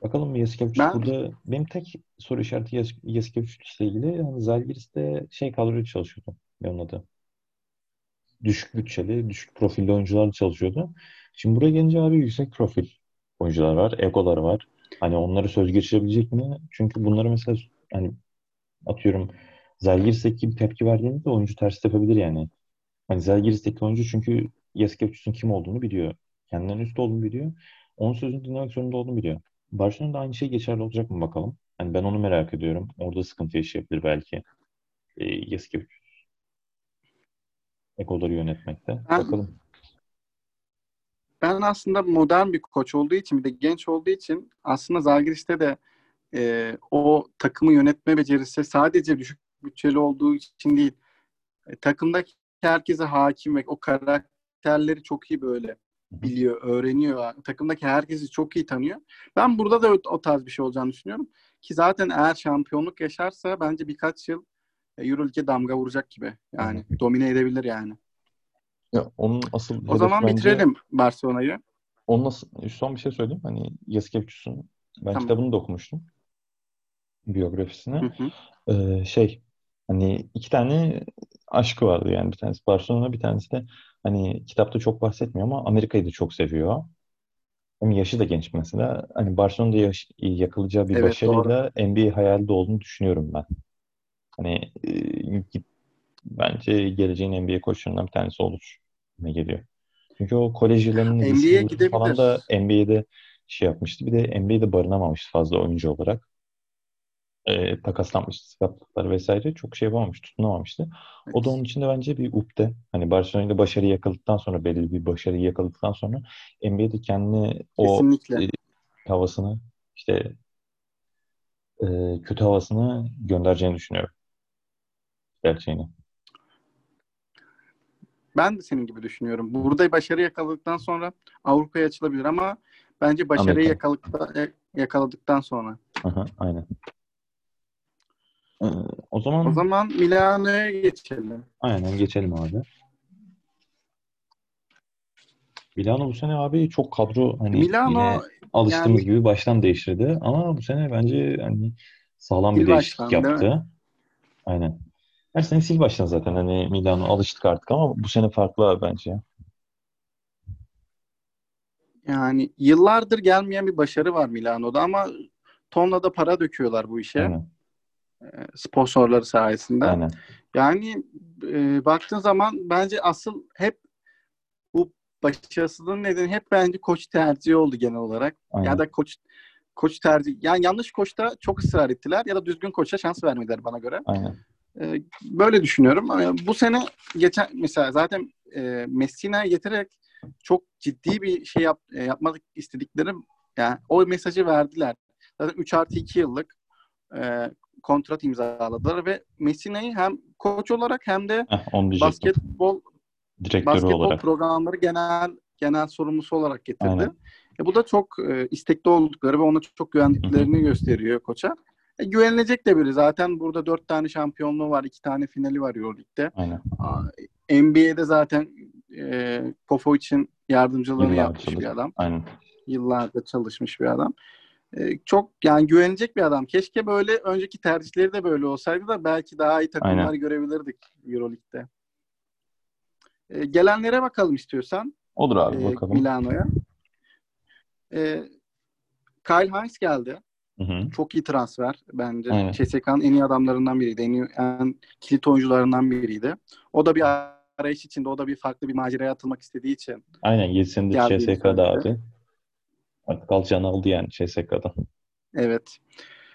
Bakalım Yasikevicius Ben burada benim tek soru işareti Yas Yasikevicius ile ilgili yani Zalgiris'te şey kadroyla çalışıyordu. Onun adı? Düşük bütçeli, düşük profilli oyuncularla çalışıyordu. Şimdi buraya gelince abi yüksek profil oyuncular var, egolar var. Hani onları söz geçirebilecek mi? Çünkü bunları mesela hani atıyorum Zalgiris'teki bir tepki verdiğinde oyuncu ters tepebilir yani. Hani Zalgiris'teki oyuncu çünkü Yasikevicius'un kim olduğunu biliyor. Kendinden üst olduğunu biliyor. Onun sözünü dinlemek zorunda olduğunu biliyor. Barcelona'da aynı şey geçerli olacak mı bakalım. Hani ben onu merak ediyorum. Orada sıkıntı yaşayabilir belki. E, Yasikevicius ekoları yönetmekte. ben Bakalım. ben aslında modern bir koç olduğu için bir de genç olduğu için aslında Zalgiris'te de e, o takımı yönetme becerisi sadece düşük bütçeli olduğu için değil. E, takımdaki herkese hakim ve o karakterleri çok iyi böyle biliyor, öğreniyor. Takımdaki herkesi çok iyi tanıyor. Ben burada da o, tarz bir şey olacağını düşünüyorum. ki zaten eğer şampiyonluk yaşarsa bence birkaç yıl e, Euroleague'e damga vuracak gibi. Yani domine edebilir yani. Ya onun asıl O zaman bence, bitirelim Barcelona'yı. Onun nasıl son bir şey söyleyeyim. Hani Yasikevicius'un ben tamam. kitabını da okumuştum. Biyografisini. Hı hı. Ee, şey hani iki tane aşkı vardı yani bir tanesi Barcelona bir tanesi de hani kitapta çok bahsetmiyor ama Amerika'yı da çok seviyor. Hem yaşı da genç mesela. Hani Barcelona'da yaş- yakalayacağı bir evet, başarıyla doğru. NBA hayalde olduğunu düşünüyorum ben. Hani e, bence geleceğin NBA koçlarından bir tanesi olur. Ne geliyor. Çünkü o kolej yıllarının falan da NBA'de şey yapmıştı. Bir de NBA'de barınamamıştı fazla oyuncu olarak. E, takaslanmıştı, sakatlıklar vesaire. Çok şey yapamamış, tutunamamıştı. Evet. O da onun için de bence bir upde. Hani Barcelona'da başarıyı yakaladıktan sonra, belirli bir başarıyı yakaladıktan sonra NBA'de kendini o e, havasını işte e, kötü havasını göndereceğini düşünüyorum. Gerçeğini. Ben de senin gibi düşünüyorum. Burada başarı yakaladıktan sonra Avrupa'ya açılabilir ama bence başarıyı yakaladıktan, yakaladıktan sonra. Aha, aynen. Ee, o zaman o zaman Milano'ya geçelim. Aynen geçelim abi. Milano bu sene abi çok kadro hani Milano, yine alıştığımız yani, gibi baştan değiştirdi ama bu sene bence hani sağlam bir değişiklik yaptı. Aynen. Her sene sil baştan zaten hani Milano alıştık artık ama bu sene farklı abi bence. Yani yıllardır gelmeyen bir başarı var Milano'da ama tonla da para döküyorlar bu işe. Aynen. Ee, sponsorları sayesinde. Aynen. Yani e, baktığın zaman bence asıl hep bu başarısızlığın nedeni hep bence koç tercihi oldu genel olarak. Aynen. Ya da koç koç tercih yani yanlış koçta çok ısrar ettiler ya da düzgün koça şans vermediler bana göre. Aynen. Ee, böyle düşünüyorum. Bu sene geçen mesela zaten e, Messina'ya getirerek çok ciddi bir şey yap, e, yapmak istedikleri yani o mesajı verdiler. Zaten 3 artı 2 yıllık e, kontrat imzaladılar ve Messina'yı hem koç olarak hem de Heh, basketbol Direktörü basketbol olarak. programları genel genel sorumlusu olarak getirdi. E, bu da çok e, istekli oldukları ve ona çok güvendiklerini gösteriyor koça. E, güvenilecek de biri. Zaten burada dört tane şampiyonluğu var. iki tane finali var Euroleague'de. Aynen. NBA'de zaten e, Popovic'in yardımcılığını Yıllar yapmış çalışmış. bir adam. Aynen. Yıllardır çalışmış bir adam. E, çok yani güvenilecek bir adam. Keşke böyle önceki tercihleri de böyle olsaydı da belki daha iyi takımlar Aynen. görebilirdik Euroleague'de. E, gelenlere bakalım istiyorsan. Olur abi e, bakalım. Milano'ya. E, Kyle Hines geldi. Hı hı. Çok iyi transfer bence. Aynen. CSK'nın en iyi adamlarından biriydi. En, iyi, en kilit oyuncularından biriydi. O da bir arayış içinde. O da bir farklı bir maceraya atılmak istediği için. Aynen 7 senedir CSK'da abi. Artık alacağını aldı yani CSK'da. Evet.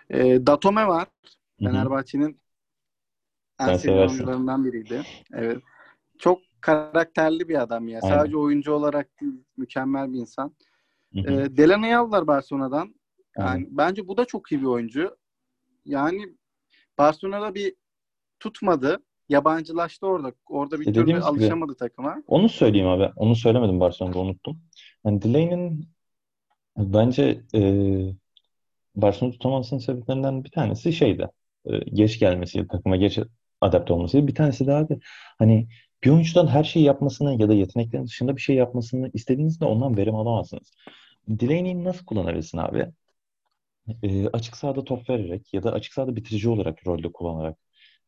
E, Datome var. Fenerbahçe'nin en sevdiği oyuncularından biriydi. Evet. Çok karakterli bir adam ya. Aynen. Sadece oyuncu olarak değil, mükemmel bir insan. E, Delaney'i aldılar Barcelona'dan. Yani Aynen. bence bu da çok iyi bir oyuncu. Yani Barcelona'da bir tutmadı. Yabancılaştı orada. Orada bir türlü alışamadı takıma. Onu söyleyeyim abi. Onu söylemedim Barcelona'da unuttum. Yani Delaney'nin bence e, Barcelona tutamamasının sebeplerinden bir tanesi şeydi. E, geç gelmesi, takıma geç adapte olması. Bir tanesi de abi hani bir oyuncudan her şeyi yapmasını ya da yeteneklerin dışında bir şey yapmasını istediğinizde ondan verim alamazsınız. Delaney'i nasıl kullanabilirsin abi? e, açık sahada top vererek ya da açık sahada bitirici olarak rolde kullanarak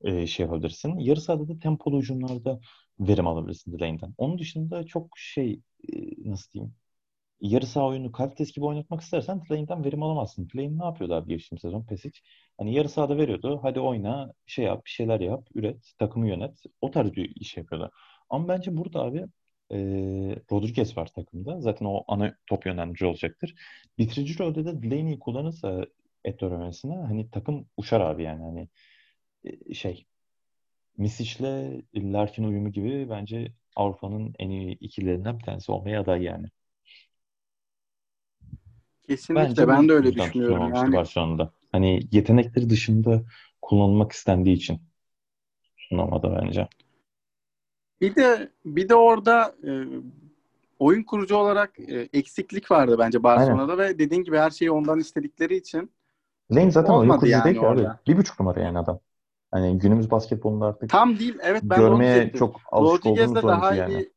e, şey yapabilirsin. Yarı sahada da tempolu hücumlarda verim alabilirsin Delaney'den. Onun dışında çok şey e, nasıl diyeyim yarı saha oyunu kalitesi gibi oynatmak istersen Delaney'den verim alamazsın. Delaney ne yapıyordu abi geçtiğim sezon Pesic? Hani yarı sahada veriyordu. Hadi oyna, şey yap, bir şeyler yap, üret, takımı yönet. O tarz bir iş yapıyordu. Ama bence burada abi e, Rodriguez var takımda. Zaten o ana top yönlendirici olacaktır. Bitirici rolde de Delaney'i kullanırsa Etor ömesine hani takım uçar abi yani hani e, şey Misic'le Larkin uyumu gibi bence Avrupa'nın en iyi ikililerinden bir tanesi olmaya aday yani. Kesinlikle bence ben de öyle düşünüyorum. Yani... Barcelona'da. Hani yetenekleri dışında kullanılmak istendiği için sunamadı bence. Bir de bir de orada e, oyun kurucu olarak e, eksiklik vardı bence Barcelona'da Aynen. ve dediğin gibi her şeyi ondan istedikleri için Lane zaten Olmadı ayak ucu yani değil ki abi. Bir buçuk numara yani adam. Hani günümüz basketbolunda artık Tam değil. Evet ben görmeye çok alışık Rodriguez'le olduğumuz daha yani. iyi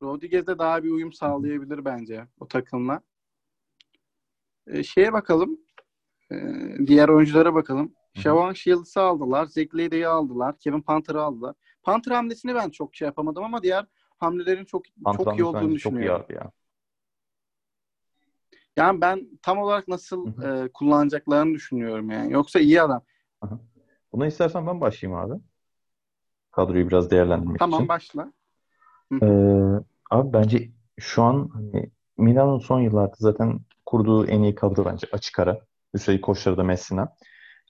Aynen. Rodriguez'le daha bir uyum sağlayabilir bence o takımla. Ee, şeye bakalım. Ee, diğer oyunculara bakalım. Shavon Shields'ı aldılar. Lady'yi aldılar. Kevin Panther'ı aldılar. Panther hamlesini ben çok şey yapamadım ama diğer hamlelerin çok çok iyi olduğunu bence çok iyi düşünüyorum. abi ya. Yani ben tam olarak nasıl e, kullanacaklarını düşünüyorum yani. Yoksa iyi adam. Aha. Buna istersen ben başlayayım abi. Kadroyu biraz değerlendirmek Tamam için. başla. Ee, abi bence şu an hani Milan'ın son yıllarda zaten kurduğu en iyi kadro bence açık ara. Üstelik koçları da Messina.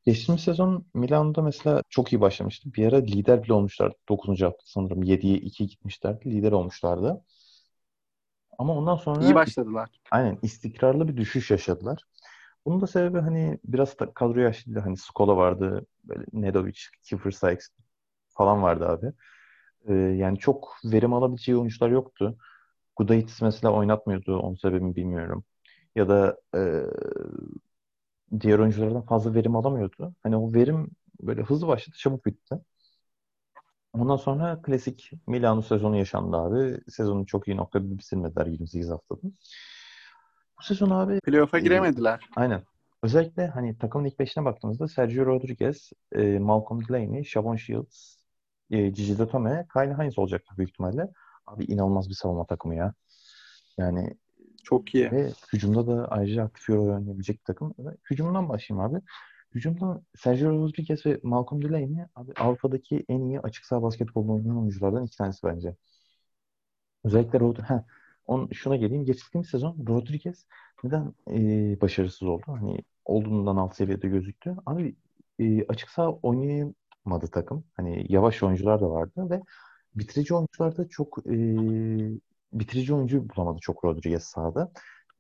Geçtiğimiz sezon Milan'da mesela çok iyi başlamıştı. Bir ara lider bile olmuşlardı. 9. hafta sanırım 7'ye 2 gitmişlerdi. Lider olmuşlardı. Ama ondan sonra İyi başladılar. aynen istikrarlı bir düşüş yaşadılar. Bunun da sebebi hani biraz da kadro yaşlıydı. Hani Skola vardı, böyle Nedovic, Kiefer Sykes falan vardı abi. Ee, yani çok verim alabileceği oyuncular yoktu. Gudaitis mesela oynatmıyordu. Onun sebebini bilmiyorum. Ya da e, diğer oyunculardan fazla verim alamıyordu. Hani o verim böyle hızlı başladı, çabuk bitti. Ondan sonra klasik Milano sezonu yaşandı abi. Sezonu çok iyi noktada bitirmediler 28 haftada. Bu sezon abi Playoff'a e, giremediler. aynen. Özellikle hani takımın ilk beşine baktığımızda Sergio Rodriguez, e, Malcolm Delaney, Shavon Shields, e, Gigi Datome, Kyle Hines olacaktır büyük ihtimalle. Abi inanılmaz bir savunma takımı ya. Yani Çok iyi. ve hücumda da ayrıca aktif rol oynayabilecek bir takım. Hücumdan başlayayım abi. Hücumda Sergio Rodriguez ve Malcolm Delaney abi Avrupa'daki en iyi açık saha basketbolunu oynayan oyunculardan iki tanesi bence. Özellikle Rod ha, on, şuna geleyim. Geçtiğimiz sezon Rodriguez neden e, başarısız oldu? Hani olduğundan alt seviyede gözüktü. Abi e, açık saha oynayamadı takım. Hani yavaş oyuncular da vardı ve bitirici oyuncular da çok e, bitirici oyuncu bulamadı çok Rodriguez sahada.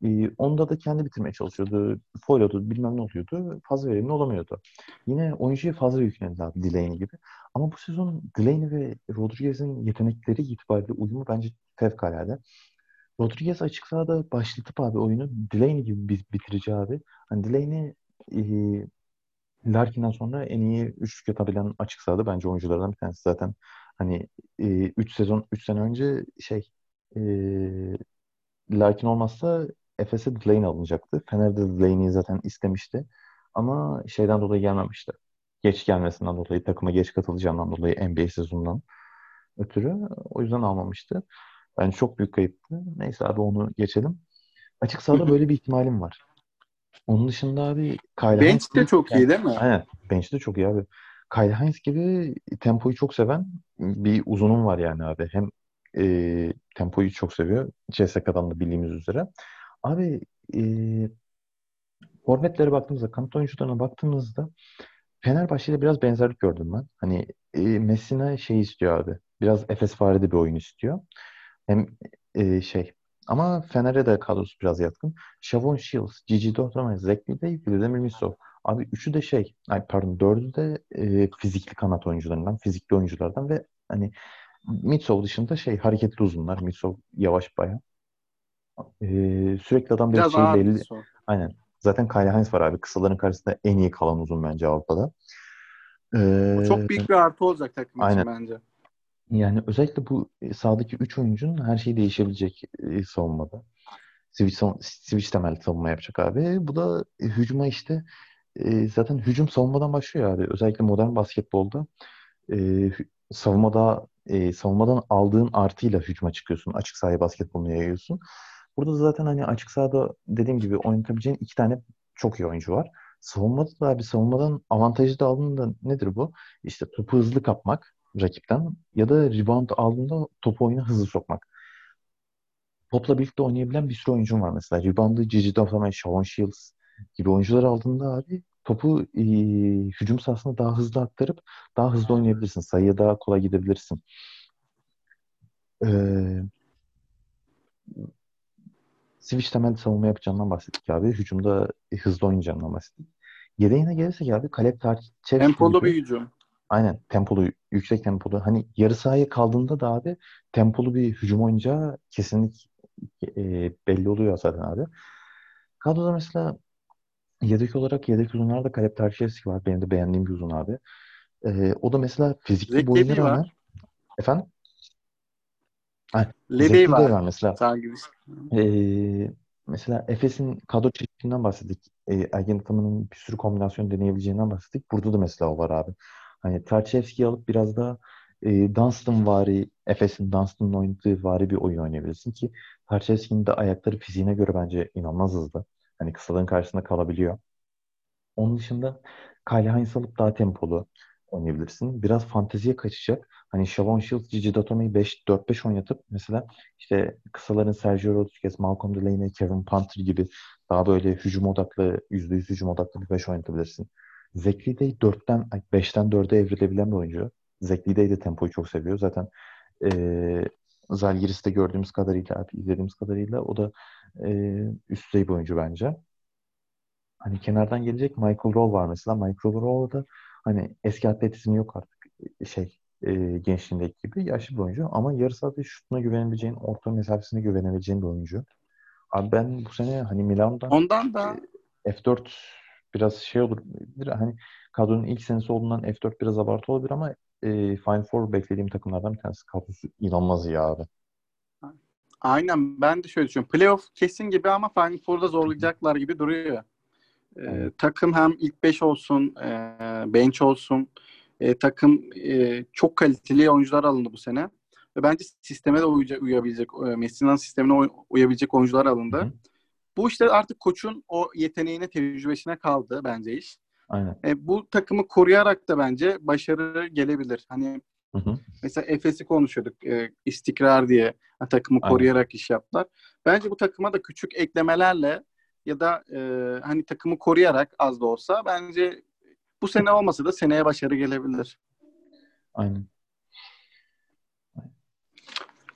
E, onda da kendi bitirmeye çalışıyordu. Foyladı, bilmem ne oluyordu. Fazla verimli olamıyordu. Yine oyuncuya fazla yüklenildi abi Delaney gibi. Ama bu sezon Delaney ve Rodriguez'in yetenekleri itibariyle uyumu bence fevkalade. Rodriguez açık sahada başlatıp abi oyunu Delaney gibi bitirici abi. Hani Delaney e, Larkin'den sonra en iyi üçlük atabilen açık sahada bence oyunculardan bir tanesi zaten. Hani 3 sezon 3 sene önce şey e, Larkin olmazsa Efes'e Delaney alınacaktı. Fener de Delaney'i zaten istemişti. Ama şeyden dolayı gelmemişti. Geç gelmesinden dolayı, takıma geç katılacağından dolayı NBA sezonundan ötürü. O yüzden almamıştı. Yani çok büyük kayıptı. Neyse abi onu geçelim. Açık sahada böyle bir ihtimalim var. Onun dışında abi Kyle Bench Hines de gibi- çok iyi değil mi? Aynen. Bench de çok iyi abi. Kyle Hines gibi tempoyu çok seven bir uzunum var yani abi. Hem e, tempoyu çok seviyor. CSK'dan da bildiğimiz üzere. Abi e, forvetlere baktığımızda, kanat oyuncularına baktığımızda Fenerbahçe ile biraz benzerlik gördüm ben. Hani e, Messina şey istiyor abi. Biraz Efes farede bir oyun istiyor. Hem e, şey ama Fener'e de kadrosu biraz yatkın. Shavon Shields, Gigi Dortmund, Zekli de Vladimir Misov. Abi üçü de şey, ay pardon dördü de e, fizikli kanat oyuncularından, fizikli oyunculardan ve hani Mitsov dışında şey hareketli uzunlar. Mitsov yavaş bayağı. E, sürekli adam biraz, şey ağır belli. soru. Aynen. Zaten Kyle Hines var abi. Kısaların karşısında en iyi kalan uzun bence Avrupa'da. O Ee, çok büyük bir artı olacak takım Aynen. için bence. Yani özellikle bu e, sahadaki 3 oyuncunun her şeyi değişebilecek e, savunmada. Switch, switch temelli savunma yapacak abi. Bu da e, hücuma işte zaten hücum savunmadan başlıyor abi. Özellikle modern basketbolda savunmada savunmadan aldığın artıyla hücuma çıkıyorsun. Açık sahaya basketbolunu yayıyorsun. Burada da zaten hani açık sahada dediğim gibi oynatabileceğin iki tane çok iyi oyuncu var. Savunmada da abi savunmadan avantajı da aldığında nedir bu? İşte topu hızlı kapmak rakipten ya da rebound aldığında topu oyuna hızlı sokmak. Topla birlikte oynayabilen bir sürü oyuncun var mesela. Rebound'ı Gigi Daflamen, Shavon Shields gibi oyuncular aldığında abi topu e, hücum sahasına daha hızlı aktarıp daha hızlı oynayabilirsin. Sayıya daha kolay gidebilirsin. Ee, switch temelli savunma yapacağından bahsettik abi. Hücumda e, hızlı oynayacağından bahsettik. Yedeğine gelirsek abi Kalep Tarçevski Tempolu bir hücum. Aynen tempolu, yüksek tempolu. Hani yarı sahaya kaldığında da abi tempolu bir hücum oynayacağı kesinlik e, belli oluyor zaten abi. Kadroda mesela Yedek olarak yedek uzunlarda Kalep Tarşevski var. Benim de beğendiğim bir uzun abi. Ee, o da mesela fizikli boyuna Levi var. rağmen efendim? Ha, Levi var. Var mesela. Gibi. Ee, mesela Efes'in kadro çeşidinden bahsettik. Ee, Ergen Ataman'ın bir sürü kombinasyon deneyebileceğinden bahsettik. Burada da mesela o var abi. Hani Tarçevski'yi alıp biraz da e, Dunstan vari, Efes'in Dunstan'ın oynadığı vari bir oyun oynayabilirsin ki Tarçevski'nin de ayakları fiziğine göre bence inanılmaz hızlı. Hani kısalığın karşısında kalabiliyor. Onun dışında Kyle Hines alıp daha tempolu oynayabilirsin. Biraz fanteziye kaçacak. Hani Shavon Shields, Gigi Datome'yi 4-5 oynatıp mesela işte kısaların Sergio Rodriguez, Malcolm Delaney, Kevin Panther gibi daha böyle hücum odaklı, %100 hücum odaklı bir 5 oynatabilirsin. Zekli Day 4'ten, 5'ten 4'e evrilebilen bir oyuncu. Zekli Day de tempoyu çok seviyor. Zaten e, Zalgiris'te gördüğümüz kadarıyla, izlediğimiz kadarıyla o da e, üst düzey bir oyuncu bence. Hani kenardan gelecek Michael Rowe var mesela. Michael Rowe da hani eski atletizmi yok artık şey e, gençliğindeki gibi yaşlı bir oyuncu ama yarı sahada şutuna güvenebileceğin, orta mesafesine güvenebileceğin bir oyuncu. Abi ben bu sene hani Milan'dan Ondan da e, F4 biraz şey olur. Bir, hani kadronun ilk senesi olduğundan F4 biraz abartı olabilir ama e, Final Four beklediğim takımlardan bir tanesi. Kadrosu inanılmaz iyi abi. aynen ben de şöyle düşünüyorum. Playoff kesin gibi ama Final Four'da zorlayacaklar gibi duruyor. Ee, takım hem ilk 5 olsun, e, bench olsun. E, takım e, çok kaliteli oyuncular alındı bu sene. Ve bence sisteme de uyacak, uyabilecek, e, Messina'nın sistemine uy- uyabilecek oyuncular alındı. Hı. Bu işte artık koçun o yeteneğine, tecrübesine kaldı bence iş. Aynen. E, bu takımı koruyarak da bence başarı gelebilir. Hani Hı hı. mesela Efes'i konuşuyorduk e, istikrar diye takımı Aynen. koruyarak iş yaptılar. Bence bu takıma da küçük eklemelerle ya da e, hani takımı koruyarak az da olsa bence bu sene olmasa da seneye başarı gelebilir. Aynen.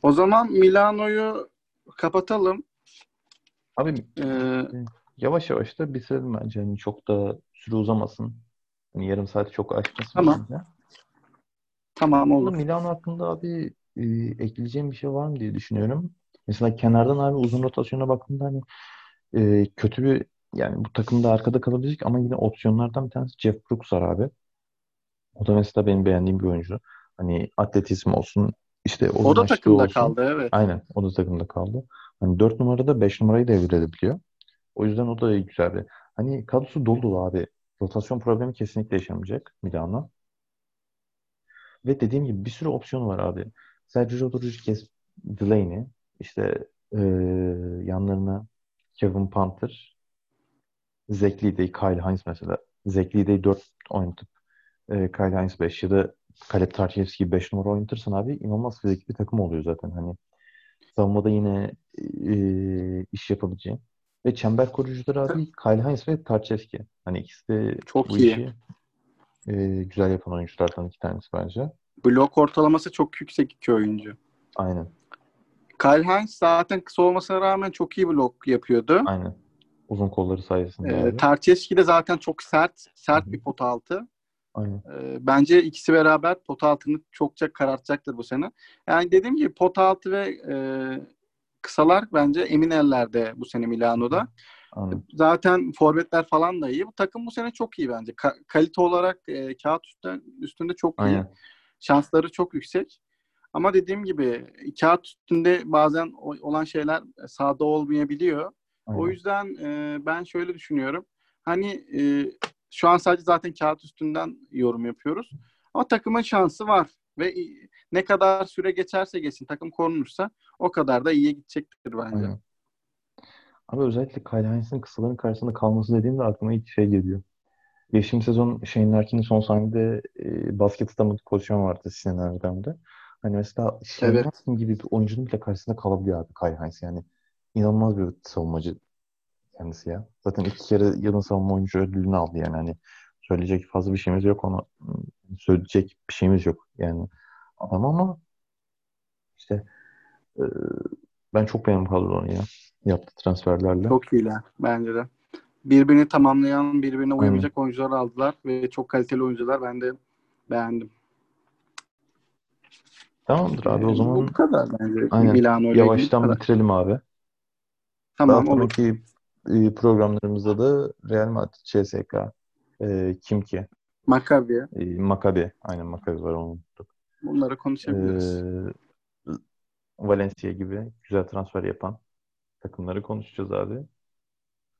O zaman Milano'yu kapatalım. Abi Ee, yavaş yavaş da bitirelim bence. Hani çok da süre uzamasın. Hani yarım saati çok aşmasın. Tamam. bence. tamam olur. Milano hakkında abi e, ekleyeceğim bir şey var mı diye düşünüyorum. Mesela kenardan abi uzun rotasyona baktığımda hani e, kötü bir yani bu takımda arkada kalabilecek ama yine opsiyonlardan bir tanesi Jeff Brooks var abi. O da mesela benim beğendiğim bir oyuncu. Hani atletizm olsun işte O da takımda olsun. kaldı evet. Aynen. O da takımda kaldı. Hani 4 numarada 5 numarayı da evrilebiliyor. O yüzden o da güzel bir. Hani kadrosu dolu dolu abi. Rotasyon problemi kesinlikle yaşamayacak Milano. Ve dediğim gibi bir sürü opsiyon var abi. Sergio Rodriguez, Delaney, işte eee, yanlarına Kevin Panther, Zach Lee'deyi, Kyle Hines mesela. Zach Lee'deyi 4 oynatıp eee Kyle Hines 5 ya da Kaleb Tarkevski 5 numara oynatırsan abi inanılmaz fizikli bir takım oluyor zaten. Hani savunmada yine eee, iş yapabileceğin. Ve çember koruyucuları abi Kyle Hines ve Tarçevski. Hani ikisi de Çok bu iyi. işi eee, güzel yapan oyunculardan iki tanesi bence. Blok ortalaması çok yüksek iki oyuncu. Aynen. Kyle Hines zaten kısa olmasına rağmen çok iyi blok yapıyordu. Aynen. Uzun kolları sayesinde Ee, abi. Tarçeski de zaten çok sert, sert Hı hı. bir pota altı. Aynen. Ee, bence ikisi beraber pota altını çokça karartacaktır bu sene. Yani dediğim gibi pota altı ve e, kısalar bence emin ellerde bu sene Milano'da. Aynen. Zaten forvetler falan da iyi. Bu takım bu sene çok iyi bence. Ka- kalite olarak e, kağıt üstünde, üstünde çok iyi. Aynen. Şansları çok yüksek. Ama dediğim gibi kağıt üstünde bazen o- olan şeyler sahada olmayabiliyor. O Aynen. yüzden e, ben şöyle düşünüyorum. Hani e, şu an sadece zaten kağıt üstünden yorum yapıyoruz. Ama takımın şansı var. Ve ne kadar süre geçerse geçsin takım korunursa o kadar da iyiye gidecektir bence. Aynen. Abi özellikle Kyle Hines'in kısaların karşısında kalması dediğimde aklıma ilk şey geliyor. Geçtiğimiz sezon Shane Larkin'in son saniyede e, basket tutamadığı pozisyon vardı Sinan Erdem'de. Hani mesela Shane Evet. Larkin gibi bir oyuncunun bile karşısında kalabiliyor abi Kyle Hines. Yani inanılmaz bir savunmacı kendisi ya. Zaten iki kere yılın savunma oyuncu ödülünü aldı yani. Hani söyleyecek fazla bir şeyimiz yok ona. Söyleyecek bir şeyimiz yok yani. Adam ama işte e, ben çok beğendim kadronu ya. Yaptığı transferlerle. Çok iyiler bence de. Birbirini tamamlayan, birbirine uyamayacak oyuncular aldılar ve çok kaliteli oyuncular. Ben de beğendim. Tamamdır abi o zaman bu, kadar bence. aynen. Milano yavaştan bitirelim abi. Tamam Daha olur. e, programlarımızda da Real Madrid, CSK, e, kim ki? Maccabi. E, Maccabi. Aynen Maccabi var onu unuttuk. Bunları konuşabiliriz. E, Valencia gibi güzel transfer yapan takımları konuşacağız abi.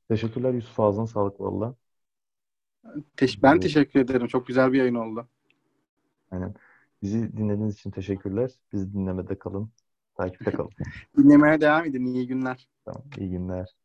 Teşekkürler Yusuf ağzına sağlık valla. Ben teşekkür ederim. Çok güzel bir yayın oldu. Aynen. Bizi dinlediğiniz için teşekkürler. Bizi dinlemede kalın. Takipte kalın. Dinlemeye devam edin. İyi günler. Tamam. İyi günler.